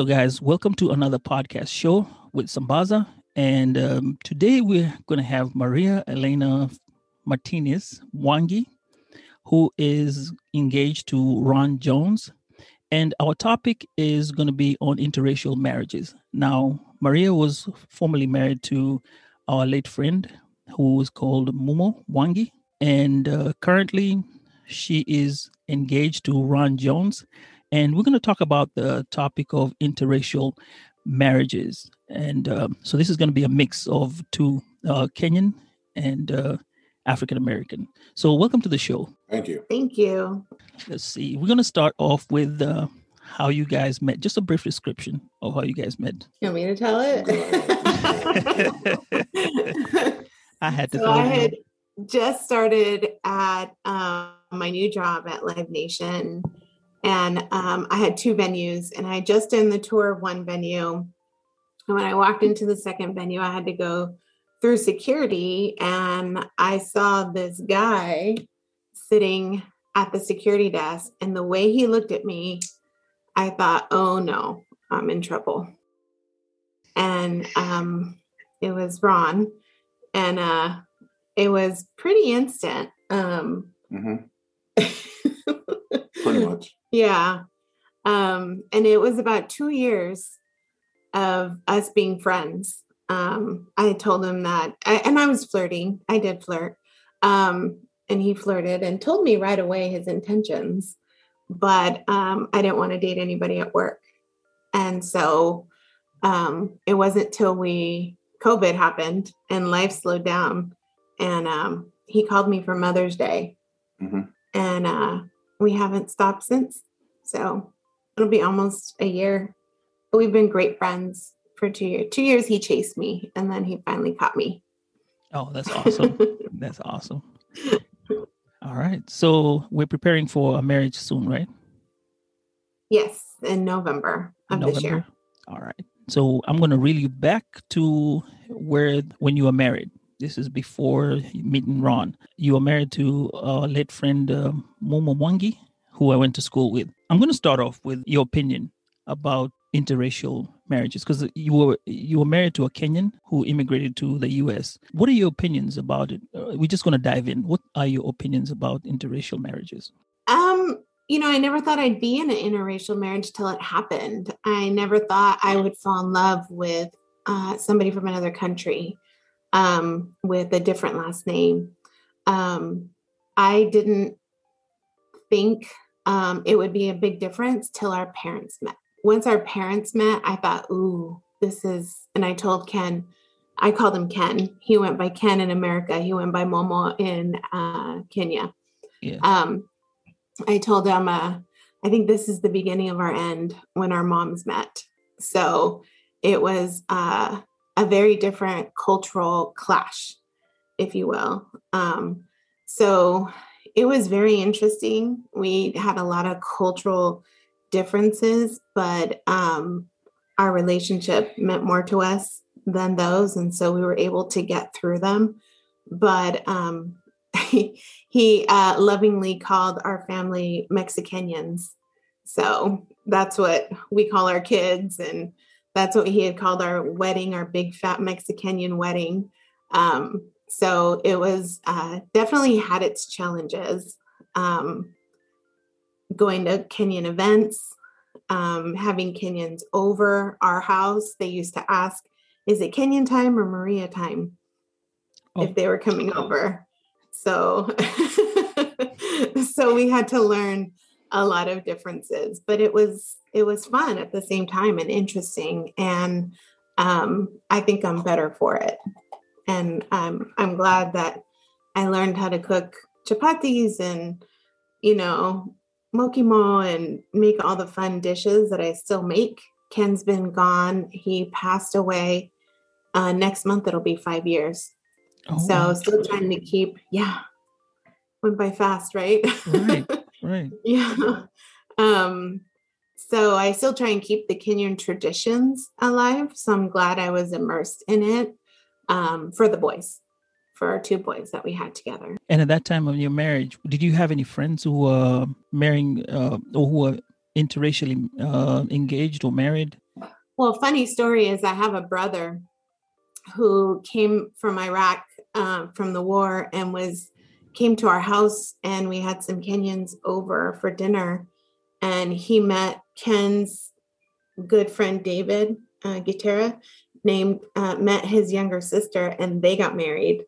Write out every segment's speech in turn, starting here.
Hello, guys. Welcome to another podcast show with Sambaza. And um, today we're going to have Maria Elena Martinez Mwangi, who is engaged to Ron Jones. And our topic is going to be on interracial marriages. Now, Maria was formerly married to our late friend who was called Mumo Mwangi. And uh, currently she is engaged to Ron Jones and we're going to talk about the topic of interracial marriages. And um, so this is going to be a mix of two uh, Kenyan and uh, African American. So welcome to the show. Thank you. Thank you. Let's see. We're going to start off with uh, how you guys met. Just a brief description of how you guys met. You want me to tell it? I had to. So I had just started at um, my new job at Live Nation and um, I had two venues, and I just done the tour of one venue. And when I walked into the second venue, I had to go through security, and I saw this guy sitting at the security desk, and the way he looked at me, I thought, "Oh no, I'm in trouble." And um, it was Ron, and uh, it was pretty instant. Um, mm-hmm. Pretty much. Yeah. Um, and it was about two years of us being friends. Um, I told him that, I, and I was flirting. I did flirt. Um, and he flirted and told me right away his intentions. But um, I didn't want to date anybody at work. And so um, it wasn't till we, COVID happened and life slowed down. And um, he called me for Mother's Day. Mm-hmm. And uh, we haven't stopped since. So it'll be almost a year. But we've been great friends for two years. Two years he chased me and then he finally caught me. Oh, that's awesome. that's awesome. All right. So we're preparing for a marriage soon, right? Yes, in November of November? this year. All right. So I'm going to reel you back to where when you were married. This is before meeting Ron. You were married to a late friend, uh, Momo Mwangi, who I went to school with. I'm going to start off with your opinion about interracial marriages because you were you were married to a Kenyan who immigrated to the U.S. What are your opinions about it? Uh, we're just going to dive in. What are your opinions about interracial marriages? Um, you know, I never thought I'd be in an interracial marriage till it happened. I never thought I would fall in love with uh, somebody from another country um, with a different last name. Um, I didn't think um, it would be a big difference till our parents met. Once our parents met, I thought, ooh, this is, and I told Ken, I called him Ken. He went by Ken in America. He went by Momo in uh, Kenya. Yeah. Um, I told him, uh, I think this is the beginning of our end when our moms met. So it was uh, a very different cultural clash, if you will. Um, so it was very interesting. We had a lot of cultural differences, but um, our relationship meant more to us than those. And so we were able to get through them. But um, he, he uh, lovingly called our family Mexicanians. So that's what we call our kids. And that's what he had called our wedding, our big fat Mexicanian wedding. Um, so it was uh, definitely had its challenges. Um, going to Kenyan events, um, having Kenyans over our house. They used to ask, "Is it Kenyan time or Maria time?" Oh. If they were coming over. So, so we had to learn a lot of differences, but it was it was fun at the same time and interesting. And um, I think I'm better for it. And um, I'm glad that I learned how to cook chapatis and you know mukimo and make all the fun dishes that I still make. Ken's been gone. He passed away. Uh, next month it'll be five years. Oh, so still trying to keep, yeah, went by fast, right? Right, right. yeah. Um, so I still try and keep the Kenyan traditions alive. So I'm glad I was immersed in it um, for the boys for our two boys that we had together. And at that time of your marriage, did you have any friends who were marrying uh, or who were interracially uh, engaged or married? Well, funny story is I have a brother who came from Iraq uh, from the war and was came to our house and we had some Kenyans over for dinner and he met Ken's good friend David uh, named uh, met his younger sister and they got married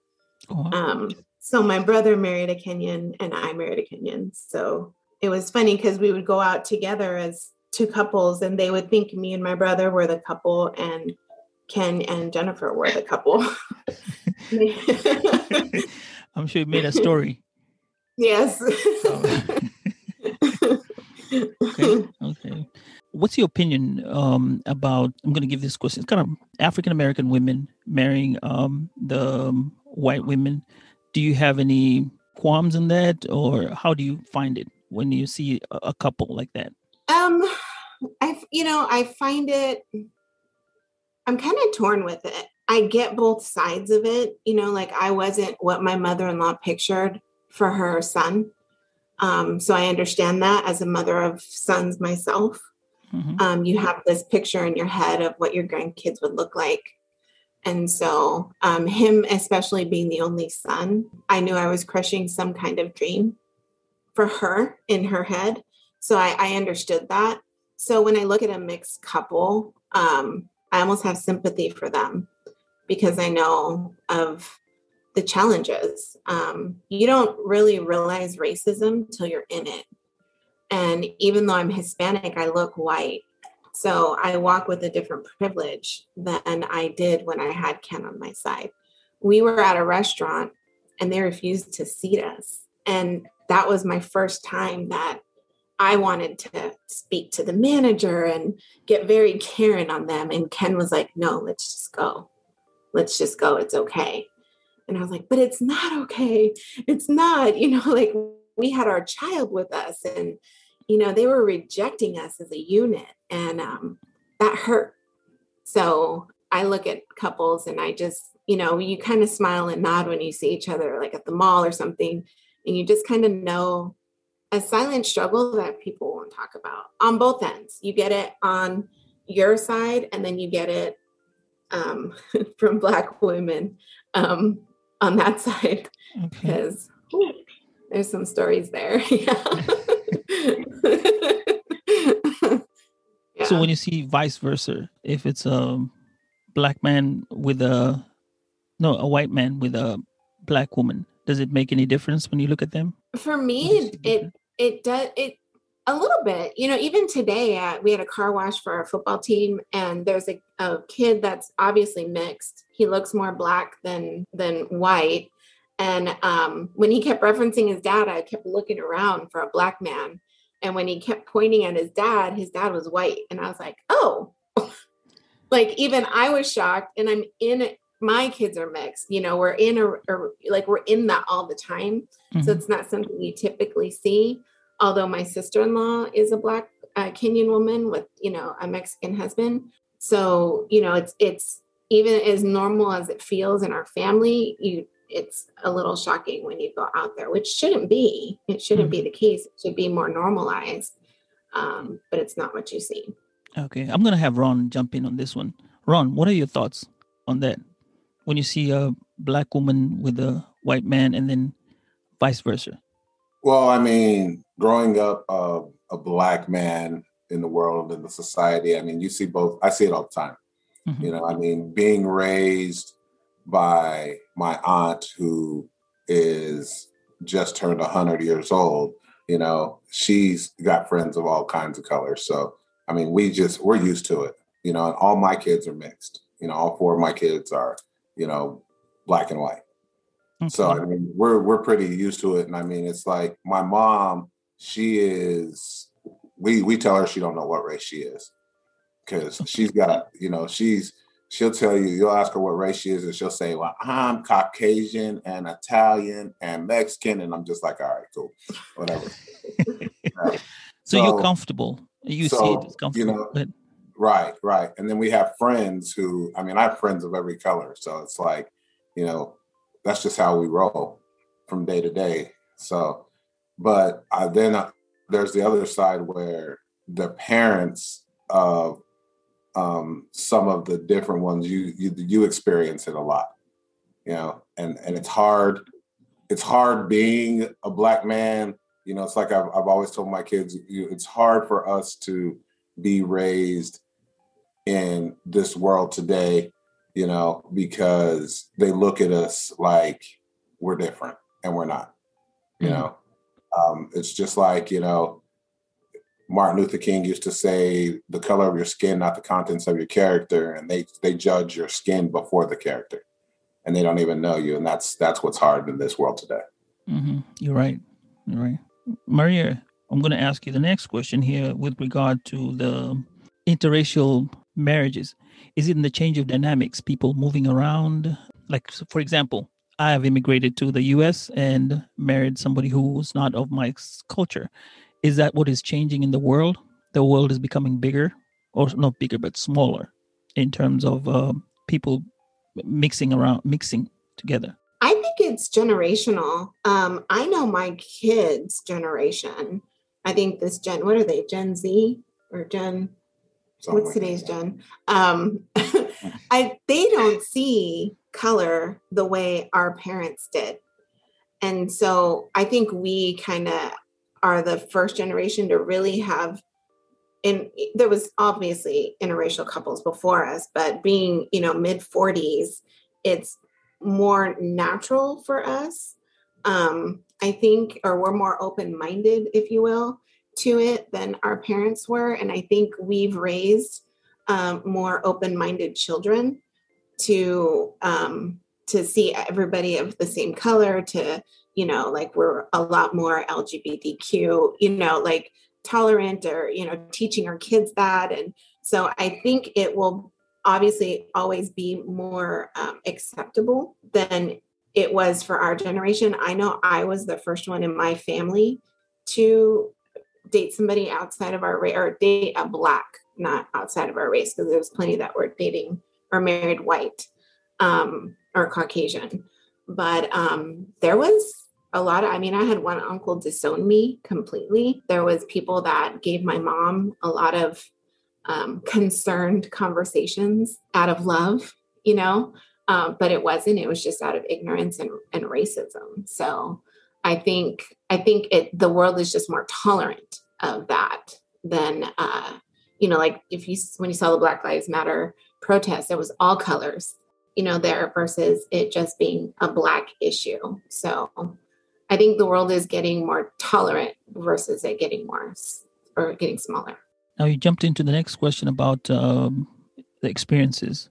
Oh, um, so my brother married a Kenyan and I married a Kenyan. So it was funny because we would go out together as two couples and they would think me and my brother were the couple and Ken and Jennifer were the couple. I'm sure you made a story. Yes. okay. Okay. What's your opinion um, about? I'm going to give this question. It's kind of African American women marrying um, the um, white women. Do you have any qualms in that, or how do you find it when you see a, a couple like that? Um, I you know I find it. I'm kind of torn with it. I get both sides of it. You know, like I wasn't what my mother-in-law pictured for her son. Um, so I understand that as a mother of sons myself. Mm-hmm. Um, you have this picture in your head of what your grandkids would look like. And so, um, him, especially being the only son, I knew I was crushing some kind of dream for her in her head. So I, I understood that. So when I look at a mixed couple, um, I almost have sympathy for them because I know of the challenges. Um, you don't really realize racism till you're in it. And even though I'm Hispanic, I look white. So I walk with a different privilege than I did when I had Ken on my side. We were at a restaurant and they refused to seat us. And that was my first time that I wanted to speak to the manager and get very Karen on them. And Ken was like, no, let's just go. Let's just go. It's okay. And I was like, but it's not okay. It's not, you know, like we had our child with us and you know, they were rejecting us as a unit and um, that hurt. So I look at couples and I just, you know, you kind of smile and nod when you see each other, like at the mall or something, and you just kind of know a silent struggle that people won't talk about on both ends. You get it on your side, and then you get it um, from Black women um, on that side because okay. there's some stories there. yeah. So when you see vice versa, if it's a black man with a no, a white man with a black woman, does it make any difference when you look at them? For me, it it does it a little bit. You know, even today, uh, we had a car wash for our football team, and there's a, a kid that's obviously mixed. He looks more black than than white. And um, when he kept referencing his dad, I kept looking around for a black man. And when he kept pointing at his dad, his dad was white. And I was like, oh, like even I was shocked. And I'm in my kids are mixed. You know, we're in a, a like we're in that all the time. Mm-hmm. So it's not something you typically see. Although my sister in law is a black uh, Kenyan woman with, you know, a Mexican husband. So, you know, it's, it's, even as normal as it feels in our family, you it's a little shocking when you go out there, which shouldn't be. It shouldn't mm-hmm. be the case. It should be more normalized, um, but it's not what you see. Okay, I'm gonna have Ron jump in on this one. Ron, what are your thoughts on that? When you see a black woman with a white man, and then vice versa. Well, I mean, growing up uh, a black man in the world in the society, I mean, you see both. I see it all the time. Mm-hmm. You know, I mean, being raised by my aunt who is just turned 100 years old You know, she's got friends of all kinds of colors. So, I mean, we just, we're used to it, you know, and all my kids are mixed. You know, all four of my kids are, you know, black and white. So, I mean, we're, we're pretty used to it. And I mean, it's like my mom, she is, we, we tell her she don't know what race she is because she's got, you know, she's, she'll tell you, you'll ask her what race she is, and she'll say, Well, I'm Caucasian and Italian and Mexican. And I'm just like, All right, cool, whatever. so, so, you're comfortable. You so, see it as comfortable. You know, but... Right, right. And then we have friends who, I mean, I have friends of every color. So it's like, you know, that's just how we roll from day to day. So, but I, then uh, there's the other side where the parents of um, some of the different ones you, you you experience it a lot you know and and it's hard it's hard being a black man you know it's like i've, I've always told my kids you, it's hard for us to be raised in this world today you know because they look at us like we're different and we're not you mm-hmm. know um, it's just like you know Martin Luther King used to say, "The color of your skin, not the contents of your character," and they they judge your skin before the character, and they don't even know you, and that's that's what's hard in this world today. Mm-hmm. You're right. You're right, Maria. I'm going to ask you the next question here with regard to the interracial marriages. Is it in the change of dynamics, people moving around? Like, for example, I have immigrated to the U.S. and married somebody who's not of my culture is that what is changing in the world? The world is becoming bigger, or not bigger, but smaller in terms of uh, people mixing around, mixing together. I think it's generational. Um, I know my kids' generation. I think this Gen, what are they, Gen Z or Gen? What's today's Gen? Um, I they don't see color the way our parents did, and so I think we kind of are the first generation to really have and there was obviously interracial couples before us but being you know mid 40s it's more natural for us. Um i think or we're more open minded if you will to it than our parents were and i think we've raised um, more open minded children to um to see everybody of the same color to you know, like we're a lot more LGBTQ, you know, like tolerant or, you know, teaching our kids that. And so I think it will obviously always be more um, acceptable than it was for our generation. I know I was the first one in my family to date somebody outside of our race or date a black, not outside of our race, because there was plenty that were dating or married white um, or Caucasian. But um, there was a lot of i mean i had one uncle disown me completely. There was people that gave my mom a lot of um, concerned conversations out of love you know? Um, but it wasn't it was just out of ignorance and, and racism. So i think i think it the world is just more tolerant of that than uh, you know like if you when you saw the black lives matter protest it was all colors you know there versus it just being a black issue so I think the world is getting more tolerant versus it getting more or getting smaller. Now you jumped into the next question about um, the experiences.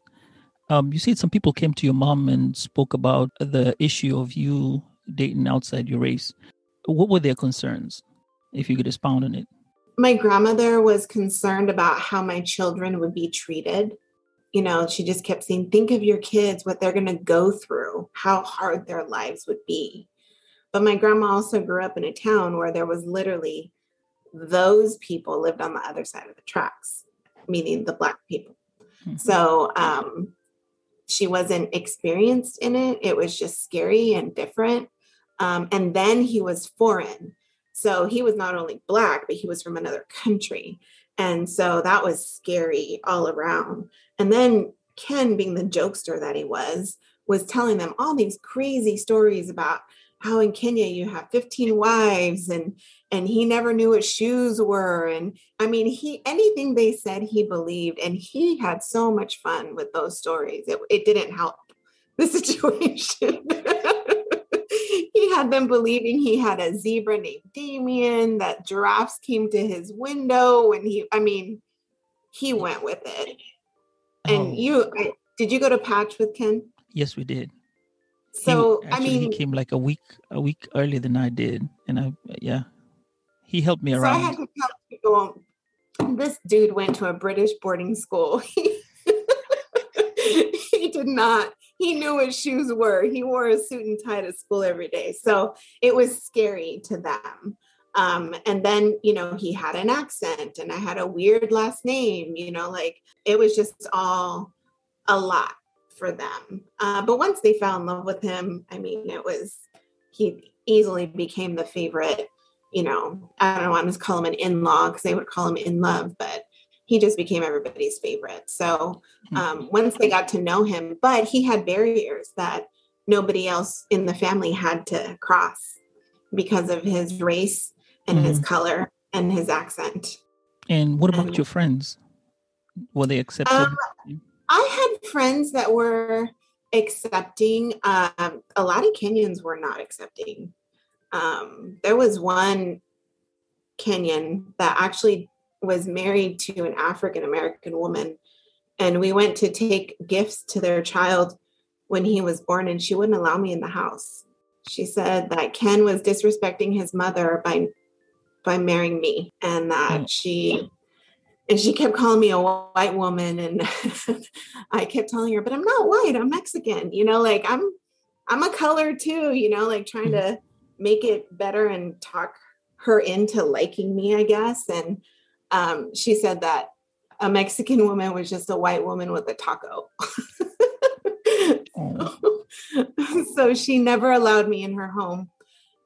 Um, you said some people came to your mom and spoke about the issue of you dating outside your race. What were their concerns? If you could expound on it. My grandmother was concerned about how my children would be treated. You know, she just kept saying, think of your kids, what they're going to go through, how hard their lives would be. But my grandma also grew up in a town where there was literally those people lived on the other side of the tracks, meaning the black people. Mm-hmm. So um, she wasn't experienced in it. It was just scary and different. Um, and then he was foreign. So he was not only black, but he was from another country. And so that was scary all around. And then Ken, being the jokester that he was, was telling them all these crazy stories about how in Kenya you have 15 wives and and he never knew what shoes were and I mean he anything they said he believed and he had so much fun with those stories it, it didn't help the situation had them believing he had a zebra named Damien, that giraffes came to his window when he, I mean, he went with it. And oh. you, did you go to Patch with Ken? Yes, we did. So he, actually, I mean, he came like a week a week earlier than I did, and I yeah, he helped me around. So I had to tell people this dude went to a British boarding school. he did not. He knew what shoes were. He wore a suit and tie to school every day, so it was scary to them. Um, and then you know he had an accent, and I had a weird last name. You know, like it was just all a lot for them. Uh, but once they fell in love with him, I mean, it was, he easily became the favorite. You know, I don't want to call him an in law because they would call him in love, but he just became everybody's favorite. So hmm. um, once they got to know him, but he had barriers that nobody else in the family had to cross because of his race and mm-hmm. his color and his accent. And what about and, your friends? Were they accepted? Um, I had friends that were accepting. Um, a lot of Kenyans were not accepting. Um, there was one Kenyan that actually was married to an African American woman, and we went to take gifts to their child when he was born, and she wouldn't allow me in the house. She said that Ken was disrespecting his mother by by marrying me, and that she and she kept calling me a white woman and i kept telling her but i'm not white i'm mexican you know like i'm i'm a color too you know like trying mm-hmm. to make it better and talk her into liking me i guess and um, she said that a mexican woman was just a white woman with a taco oh. so she never allowed me in her home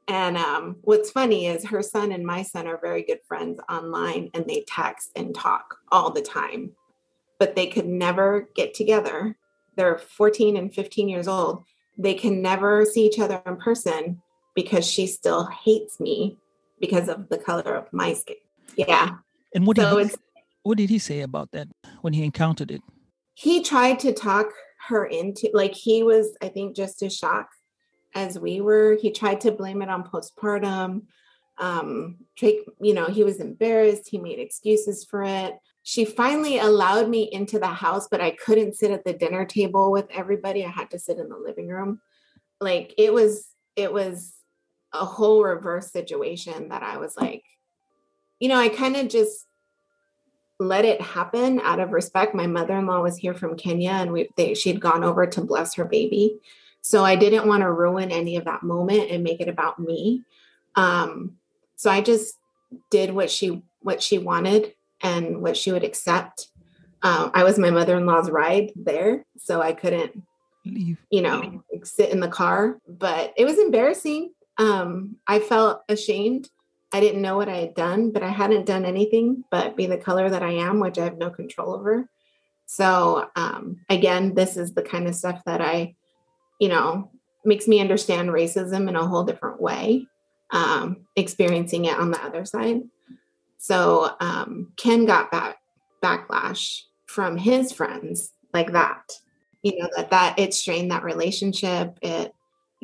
and um, what's funny is her son and my son are very good friends online and they text and talk all the time, but they could never get together. They're 14 and 15 years old. They can never see each other in person because she still hates me because of the color of my skin. Yeah. And what did, so he, what did he say about that when he encountered it? He tried to talk her into, like, he was, I think, just as shocked as we were. He tried to blame it on postpartum. Um, Drake, you know, he was embarrassed. He made excuses for it. She finally allowed me into the house, but I couldn't sit at the dinner table with everybody. I had to sit in the living room. Like it was, it was a whole reverse situation that I was like, you know, I kind of just let it happen out of respect. My mother-in-law was here from Kenya and we they, she had gone over to bless her baby. So I didn't want to ruin any of that moment and make it about me. Um, so I just did what she what she wanted and what she would accept. Um, I was my mother-in-law's ride there, so I couldn't leave, you know, sit in the car. But it was embarrassing. Um, I felt ashamed. I didn't know what I had done, but I hadn't done anything but be the color that I am, which I have no control over. So um, again, this is the kind of stuff that I you know, makes me understand racism in a whole different way, um, experiencing it on the other side. So um, Ken got back backlash from his friends like that. You know that that it strained that relationship. It,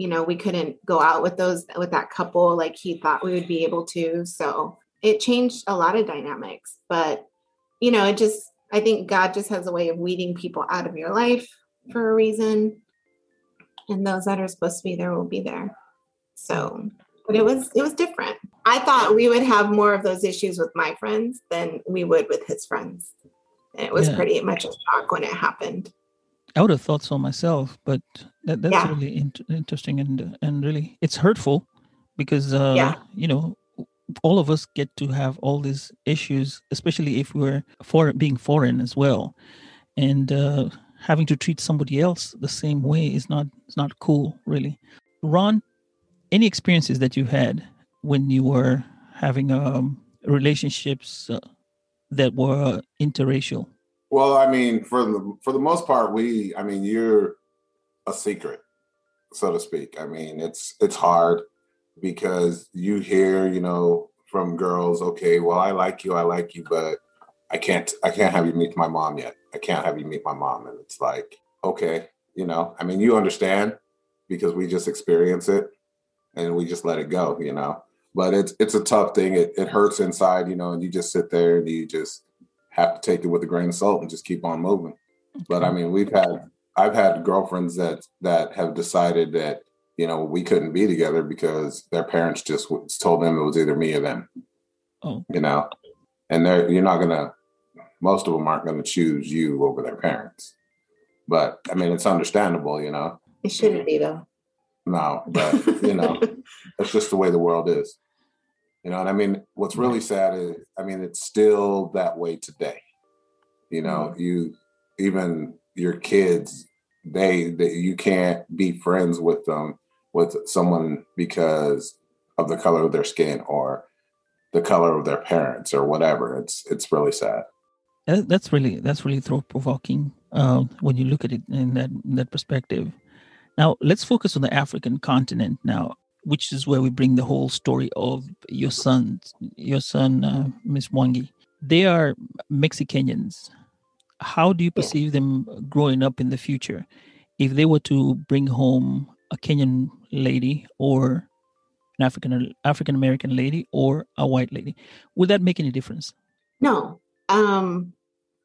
you know, we couldn't go out with those with that couple like he thought we would be able to. So it changed a lot of dynamics. But you know, it just I think God just has a way of weeding people out of your life for a reason and those that are supposed to be there will be there. So, but it was it was different. I thought we would have more of those issues with my friends than we would with his friends. And it was yeah. pretty much a shock when it happened. I would have thought so myself, but that, that's yeah. really in- interesting and and really it's hurtful because uh, yeah. you know all of us get to have all these issues, especially if we're for being foreign as well, and uh, having to treat somebody else the same way is not it's not cool really ron any experiences that you had when you were having um, relationships uh, that were interracial well i mean for the for the most part we i mean you're a secret so to speak i mean it's it's hard because you hear you know from girls okay well i like you i like you but i can't i can't have you meet my mom yet I can't have you meet my mom. And it's like, okay, you know, I mean, you understand because we just experience it. and we just let it go, you know. But it's it's a tough thing. It it hurts inside, you know, and you just sit there and you just have to take it with a grain of salt and just keep on moving. But I mean, we've had I've had girlfriends that that have decided that you know we couldn't be together because their parents just told them it was either me or them. Oh, you know, and they're you're not gonna. Most of them aren't going to choose you over their parents. But I mean, it's understandable, you know. It shouldn't be though. No, but you know, that's just the way the world is. You know, and I mean, what's really sad is, I mean, it's still that way today. You know, mm-hmm. you even your kids, they, they you can't be friends with them with someone because of the color of their skin or the color of their parents or whatever. It's it's really sad. That's really that's really thought provoking uh, when you look at it in that in that perspective. Now let's focus on the African continent now, which is where we bring the whole story of your son, your son, uh, Miss Mwangi. They are Mexicanians. How do you perceive yeah. them growing up in the future? If they were to bring home a Kenyan lady or an African African American lady or a white lady, would that make any difference? No, um,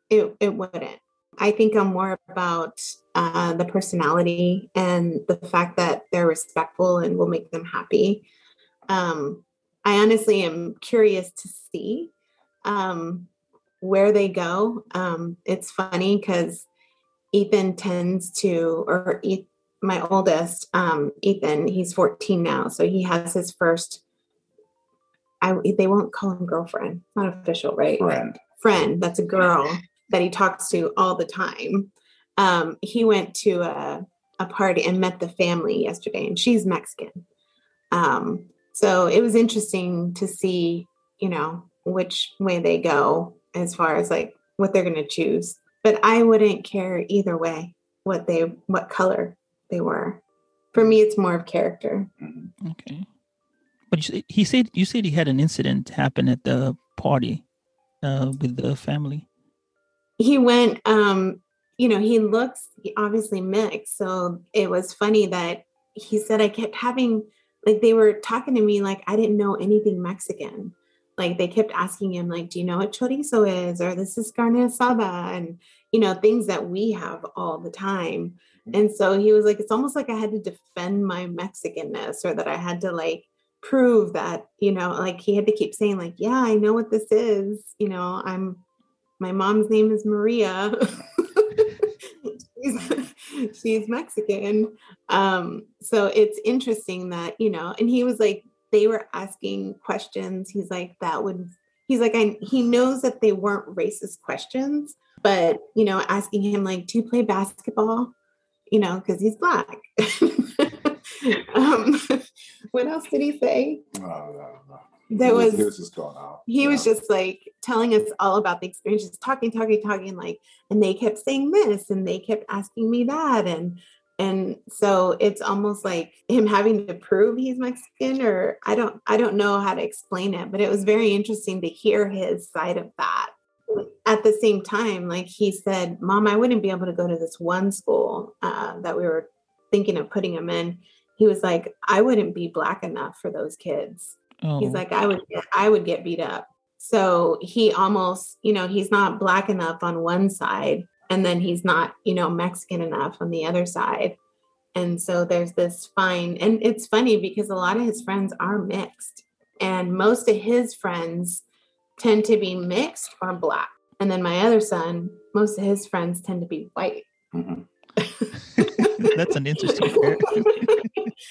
it it wouldn't. I think I'm more about uh, the personality and the fact that they're respectful and will make them happy. Um, I honestly am curious to see um, where they go. Um, it's funny because Ethan tends to, or e- my oldest, um, Ethan, he's 14 now, so he has his first. I they won't call him girlfriend. Not official, right? Friend. Friend. That's a girl that he talks to all the time. Um, he went to a, a party and met the family yesterday, and she's Mexican. Um, so it was interesting to see, you know, which way they go as far as like what they're going to choose. But I wouldn't care either way what they what color they were. For me, it's more of character. Mm-hmm. Okay. But he said you said he had an incident happen at the party uh, with the family he went um you know he looks obviously mixed so it was funny that he said i kept having like they were talking to me like i didn't know anything mexican. Like they kept asking him like do you know what chorizo is? or this is carne asada and you know things that we have all the time. And so he was like it's almost like i had to defend my mexicanness or that i had to like prove that you know like he had to keep saying like yeah i know what this is you know i'm my mom's name is Maria. she's, Mexican. Um, so it's interesting that, you know, and he was like, they were asking questions. He's like, that would, he's like, I, he knows that they weren't racist questions, but, you know, asking him, like, do you play basketball? You know, because he's black. um, what else did he say? Oh, that was, he was just going out. He yeah. was just like telling us all about the experience, just talking, talking, talking, like, and they kept saying this and they kept asking me that. And and so it's almost like him having to prove he's Mexican, or I don't I don't know how to explain it, but it was very interesting to hear his side of that. At the same time, like he said, Mom, I wouldn't be able to go to this one school uh, that we were thinking of putting him in. He was like, I wouldn't be black enough for those kids Oh. He's like, I would get, I would get beat up. So he almost, you know, he's not black enough on one side, and then he's not, you know, Mexican enough on the other side. And so there's this fine, and it's funny because a lot of his friends are mixed, and most of his friends tend to be mixed or black. And then my other son, most of his friends tend to be white. Mm-hmm. That's an interesting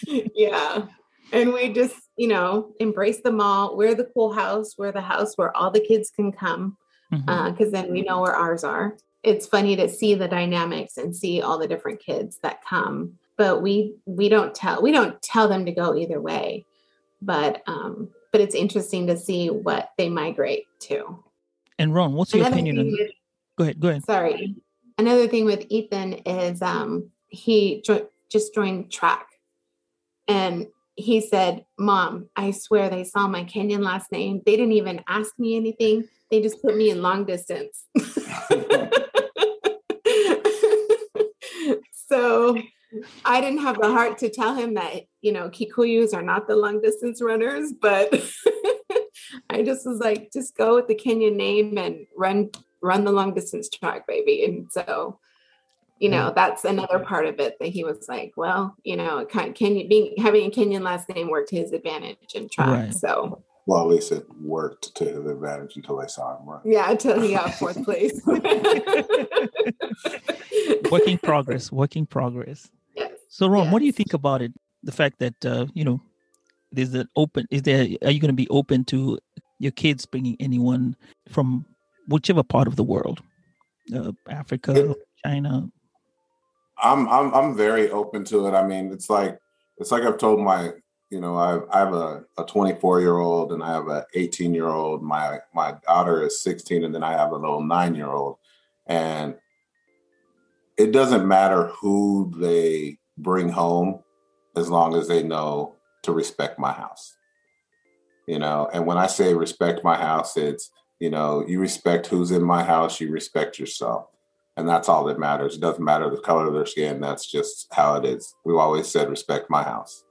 yeah and we just you know embrace them all. We're the cool house. We're the house where all the kids can come because mm-hmm. uh, then we know where ours are. It's funny to see the dynamics and see all the different kids that come but we we don't tell we don't tell them to go either way. But um but it's interesting to see what they migrate to. And ron what's your another opinion on with, go ahead go ahead. Sorry. Another thing with ethan is um he jo- just joined track. And he said, Mom, I swear they saw my Kenyan last name. They didn't even ask me anything. They just put me in long distance. so I didn't have the heart to tell him that, you know, Kikuyus are not the long distance runners, but I just was like, just go with the Kenyan name and run run the long distance track, baby. And so, you know, that's another part of it that he was like, well, you know, kind of Kenyan being having a Kenyan last name worked to his advantage in track. Right. So well, at least it worked to his advantage until they saw him run. Yeah, until he got fourth place. working progress, working progress. Yes. So, Ron, yes. what do you think about it? The fact that uh, you know, there's an open. Is there? Are you going to be open to your kids bringing anyone from whichever part of the world, uh, Africa, it, China? I'm I'm I'm very open to it. I mean, it's like it's like I've told my you know, I, I have a, a 24 year old and I have a 18 year old. My my daughter is 16, and then I have a little nine year old. And it doesn't matter who they bring home as long as they know to respect my house. You know, and when I say respect my house, it's you know, you respect who's in my house, you respect yourself. And that's all that matters. It doesn't matter the color of their skin. That's just how it is. We've always said respect my house.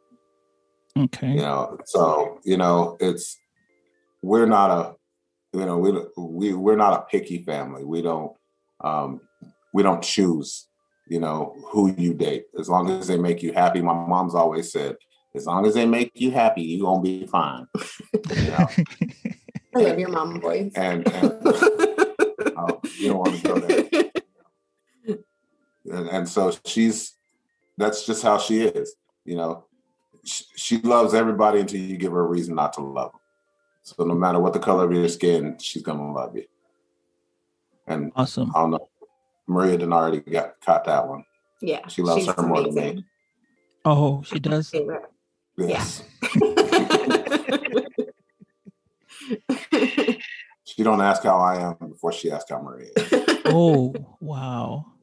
Okay. You know, so you know, it's we're not a you know we we we're not a picky family. We don't um we don't choose you know who you date as long as they make you happy. My mom's always said, as long as they make you happy, you gonna be fine. You know? I love your mom voice. And, and oh, you don't want to go there. And, and so she's that's just how she is. You know, she loves everybody until you give her a reason not to love them. So no matter what the color of your skin, she's gonna love you. And awesome. I don't know. Maria didn't already got caught that one. Yeah. She loves her more than me. Oh, she does. Yes. she don't ask how I am before she asks how Maria is. Oh, wow.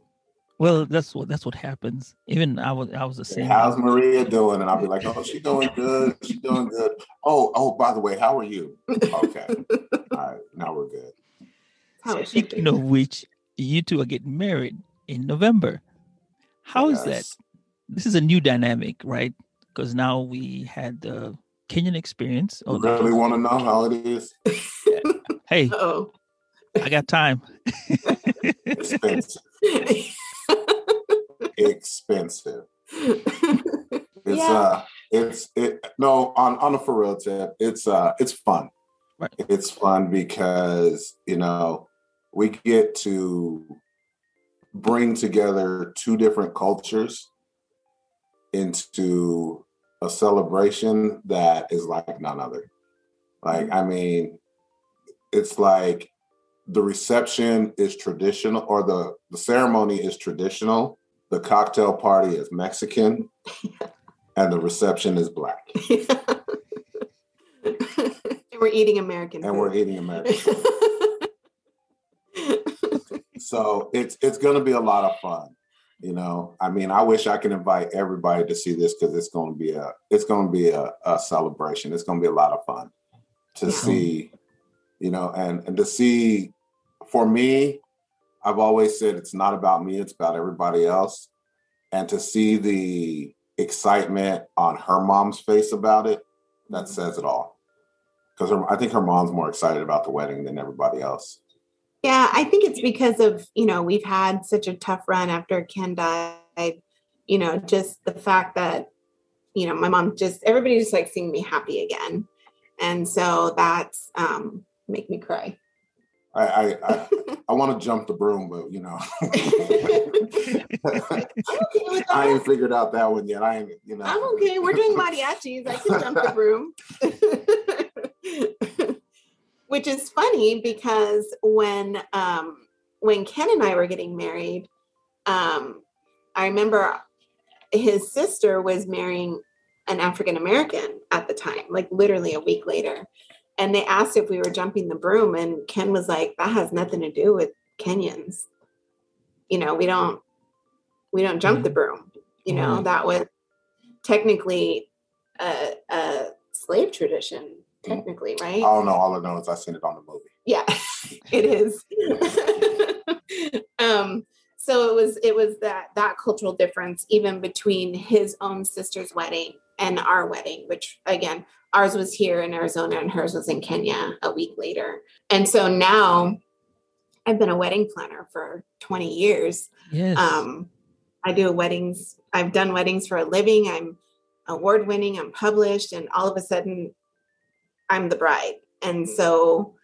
Well, that's what that's what happens. Even I was I was the same. How's Maria doing? And I'll be like, oh, she's doing good. She's doing good. Oh, oh, by the way, how are you? Okay. All right, now we're good. How Speaking of which, you two are getting married in November. How is yes. that? This is a new dynamic, right? Because now we had the Kenyan experience. Oh, really want to know how it is? hey, oh I got time. Expensive expensive. It's yeah. uh it's it no on on a for real tip, it's uh it's fun. Right. It's fun because, you know, we get to bring together two different cultures into a celebration that is like none other. Like, I mean, it's like the reception is traditional or the, the ceremony is traditional the cocktail party is Mexican, and the reception is black. and we're eating American. And food. we're eating American. so it's it's going to be a lot of fun. You know, I mean, I wish I could invite everybody to see this because it's going to be a it's going to be a, a celebration. It's going to be a lot of fun to yeah. see, you know, and and to see for me, I've always said it's not about me, it's about everybody else. And to see the excitement on her mom's face about it, that mm-hmm. says it all. Because I think her mom's more excited about the wedding than everybody else. Yeah, I think it's because of, you know, we've had such a tough run after Ken died. You know, just the fact that, you know, my mom just, everybody just like seeing me happy again. And so that's um make me cry. I I, I, I want to jump the broom, but you know, I ain't figured out that one yet. I ain't, you know. I'm okay. We're doing mariachis. I can jump the broom. Which is funny because when um, when Ken and I were getting married, um, I remember his sister was marrying an African American at the time, like literally a week later and they asked if we were jumping the broom and ken was like that has nothing to do with kenyans you know we don't we don't jump the mm-hmm. broom you know mm-hmm. that was technically a, a slave tradition mm-hmm. technically right i don't know all i know is i seen it on the movie yeah it is um so it was it was that that cultural difference even between his own sister's wedding and our wedding which again ours was here in arizona and hers was in kenya a week later. And so now i've been a wedding planner for 20 years. Yes. um, i do weddings i've done weddings for a living i'm award winning i'm published and all of a sudden i'm the bride. And so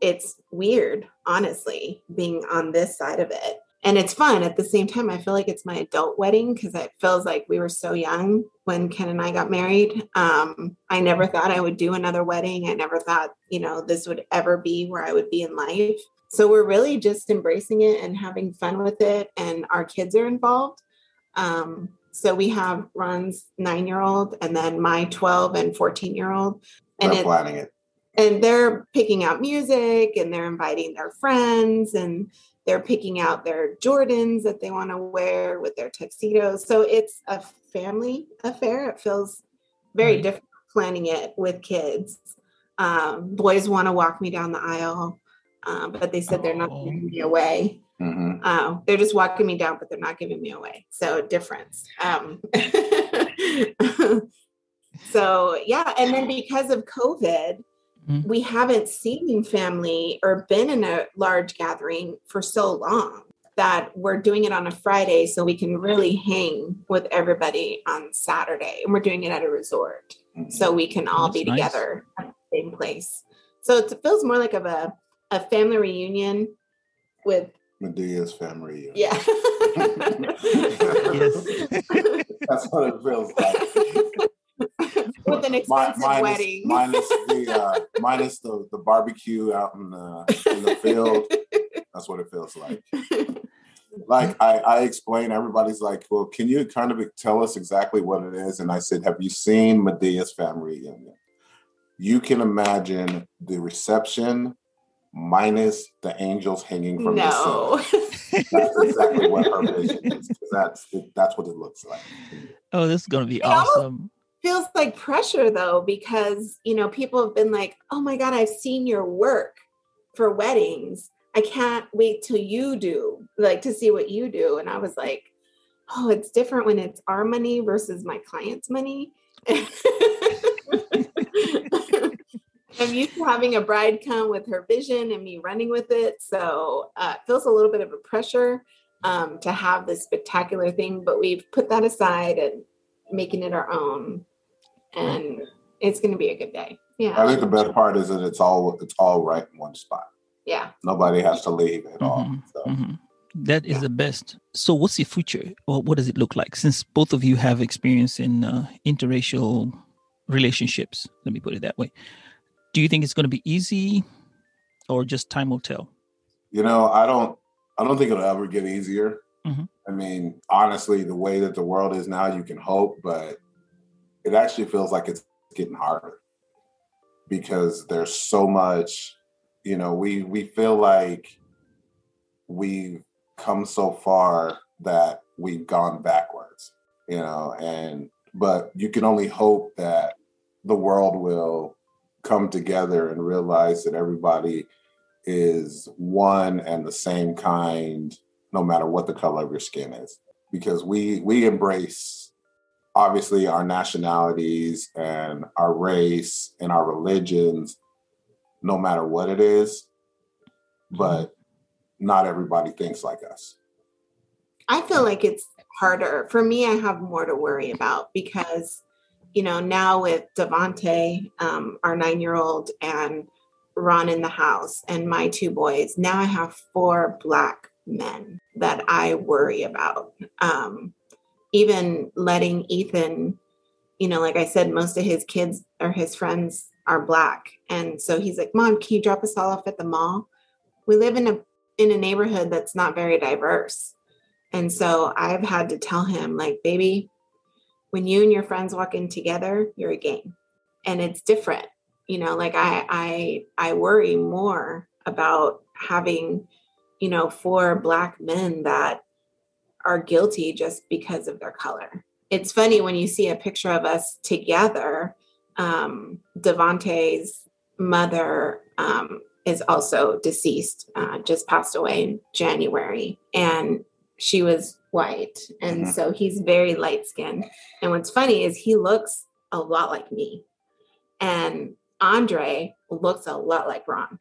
it's weird honestly being on this side of it and it's fun at the same time i feel like it's my adult wedding because it feels like we were so young when ken and i got married. Um, i never thought i would do another wedding. I never thought you know this would ever be where i would be in life. So we're really just embracing it and having fun with it and our kids are involved. Um, so we have ron's nine year old and then my 12 and 14 year old and it, planning it. and they're picking out music and they're inviting their friends and they're picking out their Jordans that they want to wear with their tuxedos. So it's a family affair. It feels very Right. different planning it with kids. Um, boys want to walk me down the aisle, um, but they said they're not Oh. giving me away. hmm Uh, they're just walking me down, but they're not giving me away. So difference. Um, so yeah, and then because of COVID, Mhm. we haven't seen family or been in a large gathering for so long that we're doing it on a Friday so we can really hang with everybody on Saturday. And we're doing it at a resort so we can all That's be nice. together at the same place. So it feels more like of a, a family reunion with Madea's family. reunion. yeah. Yes. That's what it feels like. with an Mi- expensive minus, wedding. minus the uh, minus the, the barbecue out in the in the field. That's what it feels like. Like I, I explain, everybody's like, "Well, can you kind of tell us exactly what it is?" And I said, "Have you seen Madea's family reunion? You can imagine the reception minus the angels hanging from the ceiling. That's exactly what her vision is. 'cause That's that's what it looks like. oh, this is gonna be It almost- awesome. Feels like pressure though because you know people have been like oh my god i've seen your work for weddings. I can't wait till you do like to see what you do and i was like oh it's different when it's our money versus my client's money. I'm used to having a bride come with her vision and me running with it so uh, it feels a little bit of a pressure um, to have this spectacular thing but we've put that aside and making it our own and it's going to be a good day Yeah. I think the best part is that it's all it's all right in one spot. yeah Nobody has to leave at all. Mhm, So mhm. That is Yeah. the best. So, what's your future, or what does it look like? Since both of you have experience in uh, interracial relationships, let me put it that way. Do you think it's going to be easy, or just time will tell? you know, I don't I don't think it'll ever get easier. Mhm. I mean, honestly, the way that the world is now, you can hope, but it actually feels like it's getting harder because there's so much, you know, we we feel like we've come so far that we've gone backwards, you know, and but you can only hope that the world will come together and realize that everybody is one and the same kind no matter what the color of your skin is because we we embrace obviously our nationalities and our race and our religions no matter what it is but not everybody thinks like us I feel like it's harder. For me, I have more to worry about because, you know, now with Devante, um, our nine year old, and Ron in the house, and my two boys, now I have four Black men that I worry about. Um, even letting Ethan, you know, like I said, most of his kids or his friends are Black. And so he's like, Mom, can you drop us all off at the mall? We live in a in a neighborhood that's not very diverse. And so I've had to tell him, like, baby, when you and your friends walk in together, you're a gang. And it's different. You know, like I I I worry more about having, you know, four black men that are guilty just because of their color. It's funny when you see a picture of us together. Um, Devante's mother um, is also deceased, uh, just passed away in January. And she was white. And Mhm. so he's very light skinned. And what's funny is he looks a lot like me. And Andre looks a lot like Ron.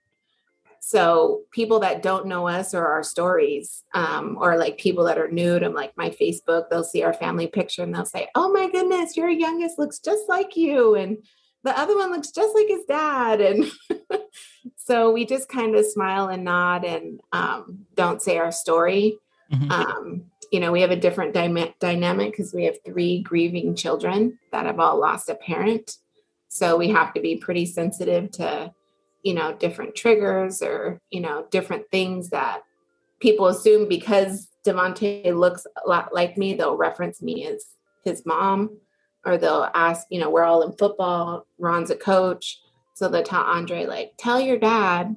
So people that don't know us or our stories, um, or like people that are new to like my Facebook, they'll see our family picture and they'll say, "Oh my goodness, your youngest looks just like you," and the other one looks just like his dad. And so we just kind of smile and nod and um, don't say our story. Mhm. Um, you know, we have a different dyma- dynamic because we have three grieving children that have all lost a parent. So we have to be pretty sensitive to, you know, different triggers or, you know, different things that people assume because Devontae looks a lot like me, they'll reference me as his mom, or they'll ask, you know, we're all in football, Ron's a coach. So they'll tell Andre, like, tell your dad,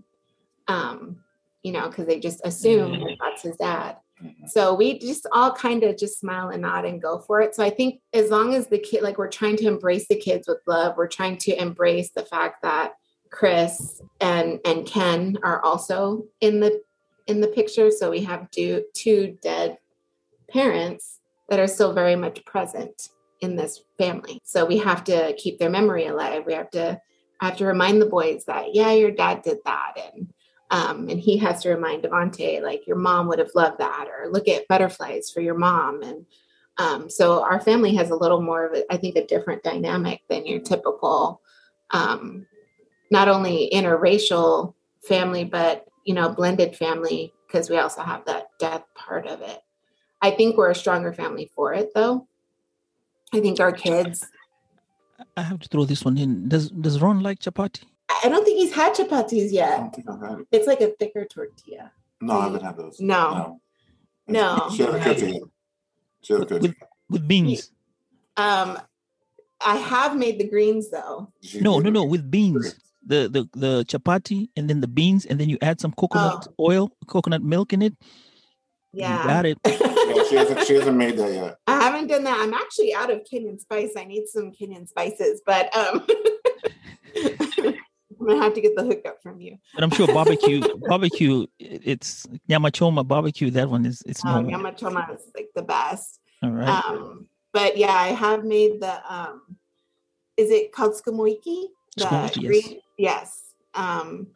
um, you know, because they just assume that that's his dad. Mhm. So we just all kind of just smile and nod and go for it. So I think as long as the kid, like we're trying to embrace the kids with love, we're trying to embrace the fact that Chris and and Ken are also in the in the picture. So we have two two dead parents that are still very much present in this family. So we have to keep their memory alive. We have to I have to remind the boys that yeah, your dad did that and um, and he has to remind Devante, like, your mom would have loved that, or look at butterflies for your mom. And um, so our family has a little more of, a, I think, a different dynamic than your typical, um, not only interracial family, but, you know, blended family, because we also have that death part of it. I think we're a stronger family for it, though. I think our kids, I have to throw this one in. Does Does Ron like chapati? I don't think he's had chapatis I yet. don't think I've had it. It's like a thicker tortilla. No, I haven't had those. No. No. Share the cookie. Share the cookie. With beans? Um, I have made the greens though. No, no, no. With beans. The the the chapati and then the beans and then you add some coconut oil, coconut milk in it. Yeah. You got it. Yeah, she hasn't. She hasn't made that yet. I haven't done that. I'm actually out of Kenyan spice. I need some Kenyan spices, but um I'm gonna have to get the hookup from you. But I'm sure barbecue barbecue it- it's nyamachoma barbecue. That one is it's Um, no Yama Choma is like the best. all right. Um, but yeah, I have made the um is it called skamoiki? The Skamoiki, yes. green- yes. Um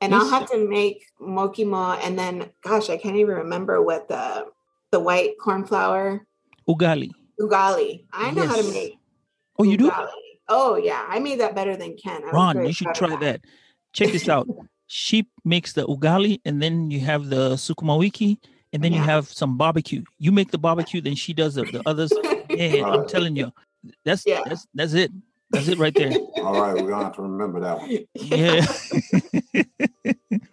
and I'll Yes. have to make mukimo and then gosh, I can't even remember what the the white corn flour Ugali. ugali. I know how to make Oh, you do? Oh yeah, I made that better than Ken. I Ron, you should try that. Check this out. she makes the ugali, and then you have the sukumawiki, and then you have some barbecue. You make the barbecue, then she does the, the others. Yeah, I'm telling you, that's Yeah. that's that's it. That's it right there. All right, we're gonna have to remember that one. Yeah.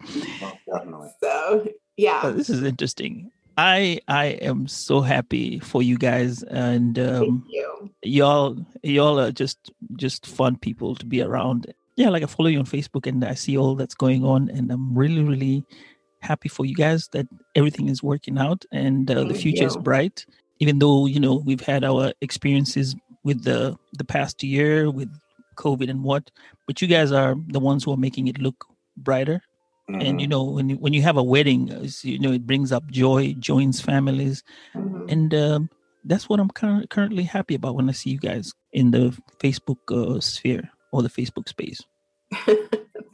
Oh, definitely. So yeah, Uh, this is interesting. I I am so happy for you guys, and thank um, you. y'all y'all are just just fun people to be around yeah like i follow you on facebook and i see all that's going on and i'm really really happy for you guys that everything is working out and uh, the Thank future is bright even though you know we've had our experiences with the the past year with covid and what but you guys are the ones who are making it look brighter and you Mhm. know when you, when you have a wedding you know it brings up joy joins families Mhm. and um, that's what I'm cur- currently happy about when I see you guys in the Facebook uh, sphere or the Facebook space.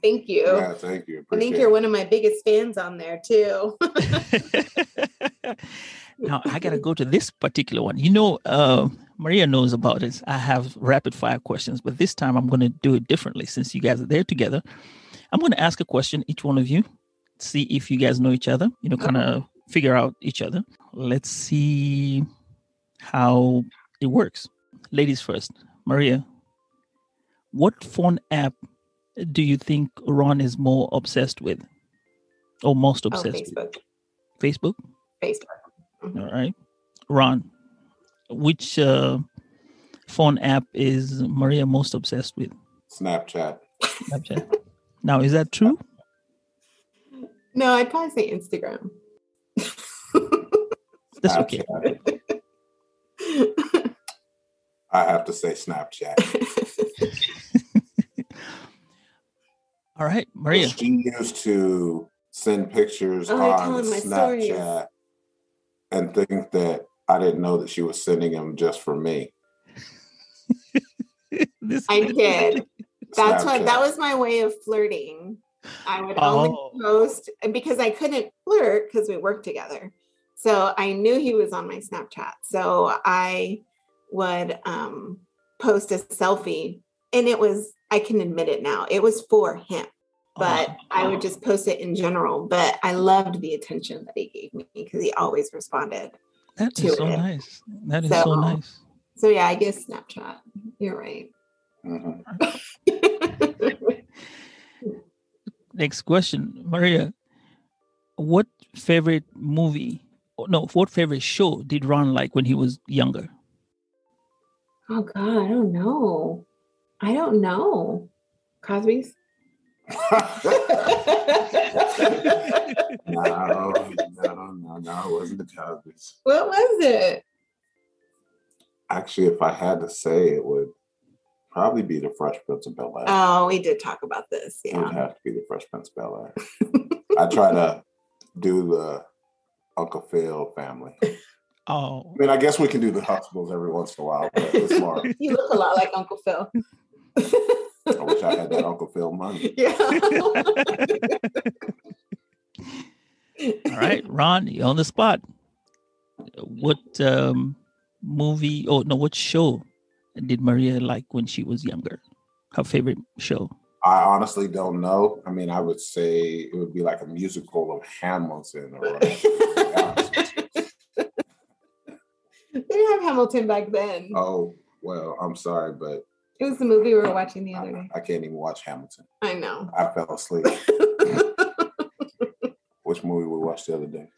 Thank you. Yeah, thank you. I think you're it. one of my biggest fans on there too. now I gotta go to this particular one. You know, uh, Maria knows about it. I have rapid fire questions, but this time I'm gonna do it differently since you guys are there together. I'm gonna ask a question each one of you, see if you guys know each other. You know, kind of figure out each other. Let's see how it works. Ladies first, Maria. What phone app do you think Ron is more obsessed with, or most oh, obsessed with? Facebook. Facebook. Facebook. Mm-hmm. All right. Ron, which uh, phone app is Maria most obsessed with? Snapchat. Snapchat. now, is that true? No, I'd probably say Instagram. That's okay. I have to say Snapchat. All right, Maria. She used to send pictures Oh, on telling stories. Snapchat and think that I didn't know that she was sending them just for me. This- I did. That's what that was my way of flirting. I would Oh. only post and because I couldn't flirt because we worked together. So I knew he was on my Snapchat. So I would um post a selfie and it was I can admit it now. It was for him. But Oh, I would just post it in general. But I loved the attention that he gave me because he always responded. That is so it. nice. That is so, So- nice. So yeah, I guess Snapchat. You're right. Mhm. Next question, Maria. What favorite movie? No, what favorite show did Ron like when he was younger? Oh God, I don't know. I don't know. Cosby's. No, no, no, no, it wasn't the Cosby's. What was it? Actually, if I had to say, it would probably be the Fresh Prince of Bel Air. Oh, we did talk about this. Yeah, It would have to be the Fresh Prince of Bel Air. I try to do the Uncle Phil family. Oh, I mean, I guess we can do the Huxtables every once in a while, but it's more. You look a lot like Uncle Phil. I wish I had that Uncle Phil money. yeah. all right, Ron, you're on the spot. What um, movie? Oh no, what show did Maria like when she was younger? Her favorite show? I honestly don't know. I mean, I would say it would be like a musical of Hamilton or They didn't have Hamilton back then. oh well, I'm sorry, but It was the movie we were watching the other I, day. I can't even watch Hamilton. I know. I fell asleep. Which movie we watched the other day?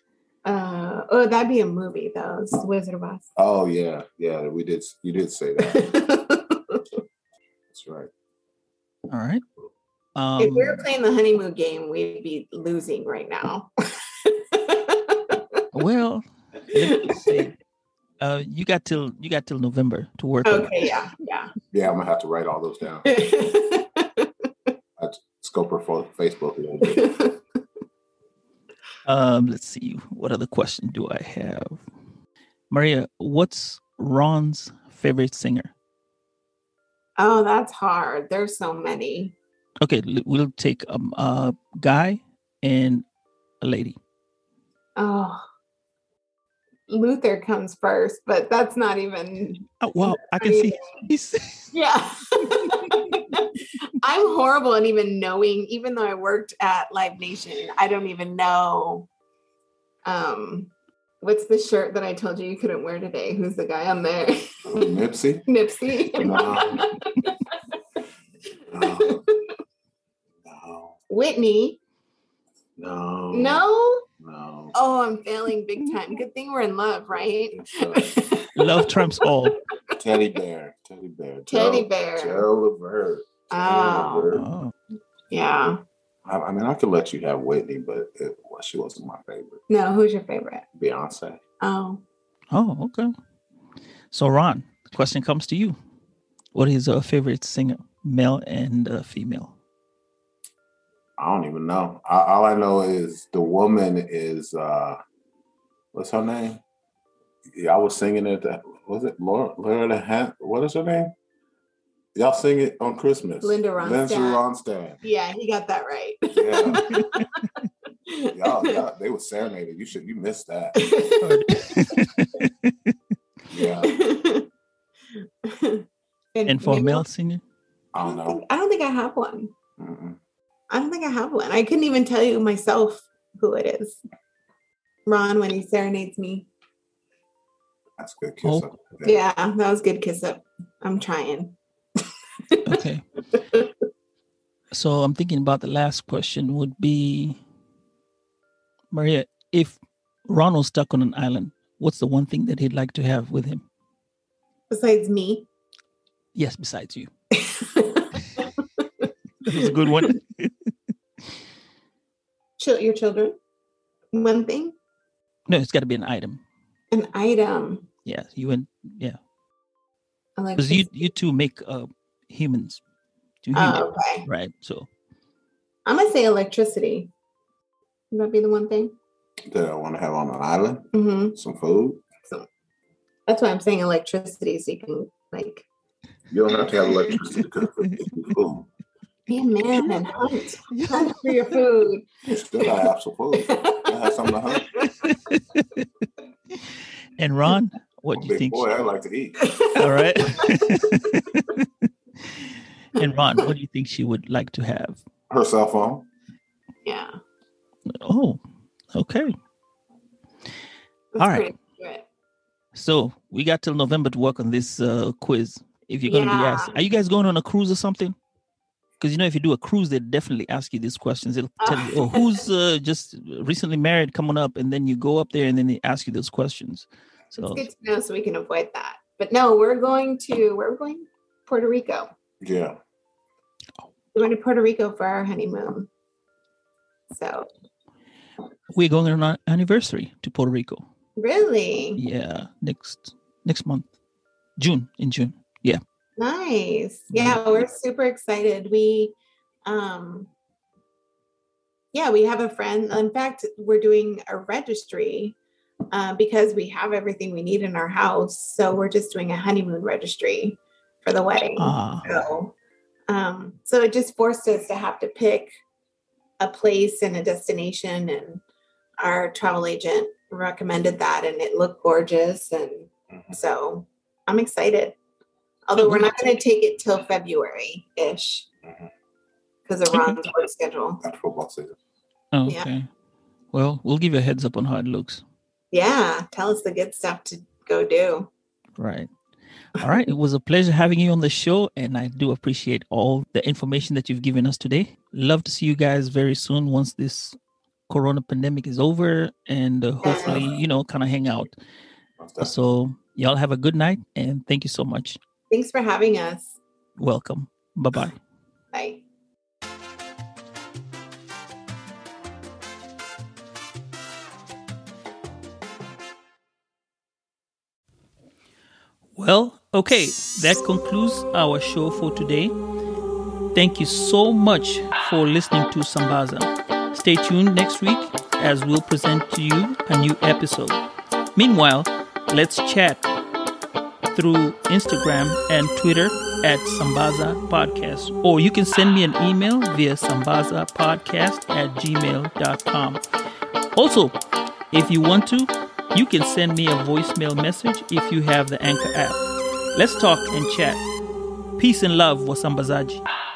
Uh, oh, that'd be a movie though. It's Wizard of Oz. Oh yeah, yeah, we did. You did say that. That's right. All right. Um, if we were playing the honeymoon game, we'd be losing right now. well, let me see. Uh, you got till you got till November to work. on okay, yeah, yeah. Yeah, I'm gonna have to write all those down. Scope her for Facebook a little bit. Um, let's see. What other question do I have? Maria, what's Ron's favorite singer? oh, that's hard. There's so many. Okay, we'll take um, a guy and a lady. Oh, Luther comes first, but that's not even. Oh, wow, I can see. Yeah. I'm horrible at even knowing, even though I worked at Live Nation, I don't even know. Um, what's the shirt that I told you you couldn't wear today? Who's the guy on there? Nipsey? Nipsey. No. No. No. Whitney. No. No. No. Oh, I'm failing big time. Good thing we're in love, right? Love trumps all. teddy bear. Teddy bear. Teddy Joe- bear. Joe Levert. Joe Oh. Levert. Oh, Yeah. I, I mean, I could let you have Whitney, but it, well, she wasn't my favorite. No, who's your favorite? Beyonce. Oh, oh, okay. So, Ron, the question comes to you. What is your favorite singer, male and uh, female? I don't even know. I, all I know is the woman is uh what's her name? Y'all was singing it. At, was it Laura? Laura Han- what is her name? Y'all sing it on Christmas. Linda Lindsay Ronstadt. Ronstadt. yeah, he got that right. Yeah, y'all, y'all, they were serenaded. You should. You missed that. Yeah, and for a male singer? I I don't don't, know. I don't think I have one. Mm-mm. I don't think I have one. I couldn't even tell you myself who it is. Ron when he serenades me. That's a good kiss. Oh. up there. Yeah, that was good kiss up. I'm trying. Okay. so I'm thinking about the last question would be Maria, if Ron was stuck on an island, what's the one thing that he'd like to have with him? Besides me. Yes, besides you. That was a good one. Chil- your children. One thing. No, it's got to be an item. An item. Yeah, you and yeah, I like because you you two make uh humans, two humans, Oh, okay. right? So I'm gonna say electricity. Would that be the one thing? that I want to have on an island. hmm Some food. That's why I'm saying electricity, so you can like You don't have to have electricity to cook food. Be a man and hunt, hunt for your food. You still gotta have some food. You gotta have something to hunt. And Ron, what I'm do you big think? boy, I like to eat. All right. and Ron, what do you think she would like to have? Her cell phone. yeah. Oh, okay. That's All right. pretty. So we got till November to work on this uh, quiz. If you're going to be asked, are you guys going on a cruise or something? Because you know, if you do a cruise, they definitely ask you these questions. It'll tell you, oh, who's uh, just recently married coming up, and then you go up there and then they ask you those questions. So It's good to know so we can avoid that. But no, we're going to where we're we going? Puerto Rico. Yeah. We're going to Puerto Rico for our honeymoon. So we're going on our anniversary to Puerto Rico. really Yeah, next next month, June in June. Nice. Yeah, we're super excited. We um yeah, we have a friend. In fact, we're doing a registry uh, because we have everything we need in our house. So we're just doing a honeymoon registry for the wedding. Ah, So, um, so it just forced us to have to pick a place and a destination, and our travel agent recommended that, and it looked gorgeous, and Mhm. so I'm excited. Although we're not going to take it till February ish Mhm. because of Okay. Ron's work schedule. That's football season. oh, Yeah. okay. Well, we'll give you a heads up on how it looks. Yeah, tell us the good stuff to go do. Right. All right. It was a pleasure having you on the show, and I do appreciate all the information that you've given us today. Love to see you guys very soon once this corona pandemic is over, and uh, hopefully, you know, kind of hang out. So, y'all have a good night, and thank you so much. Thanks for having us. Welcome. Bye bye. Bye. Well, okay, that concludes our show for today. Thank you so much for listening to Sambaza. Stay tuned next week as we'll present to you a new episode. Meanwhile, let's chat through Instagram and Twitter at Sambaza Podcast, or you can send me an email via Sambaza Podcast at gmail.com. Also, if you want to, you can send me a voicemail message if you have the Anchor app. Let's talk and chat. Peace and love, Wasambazaji.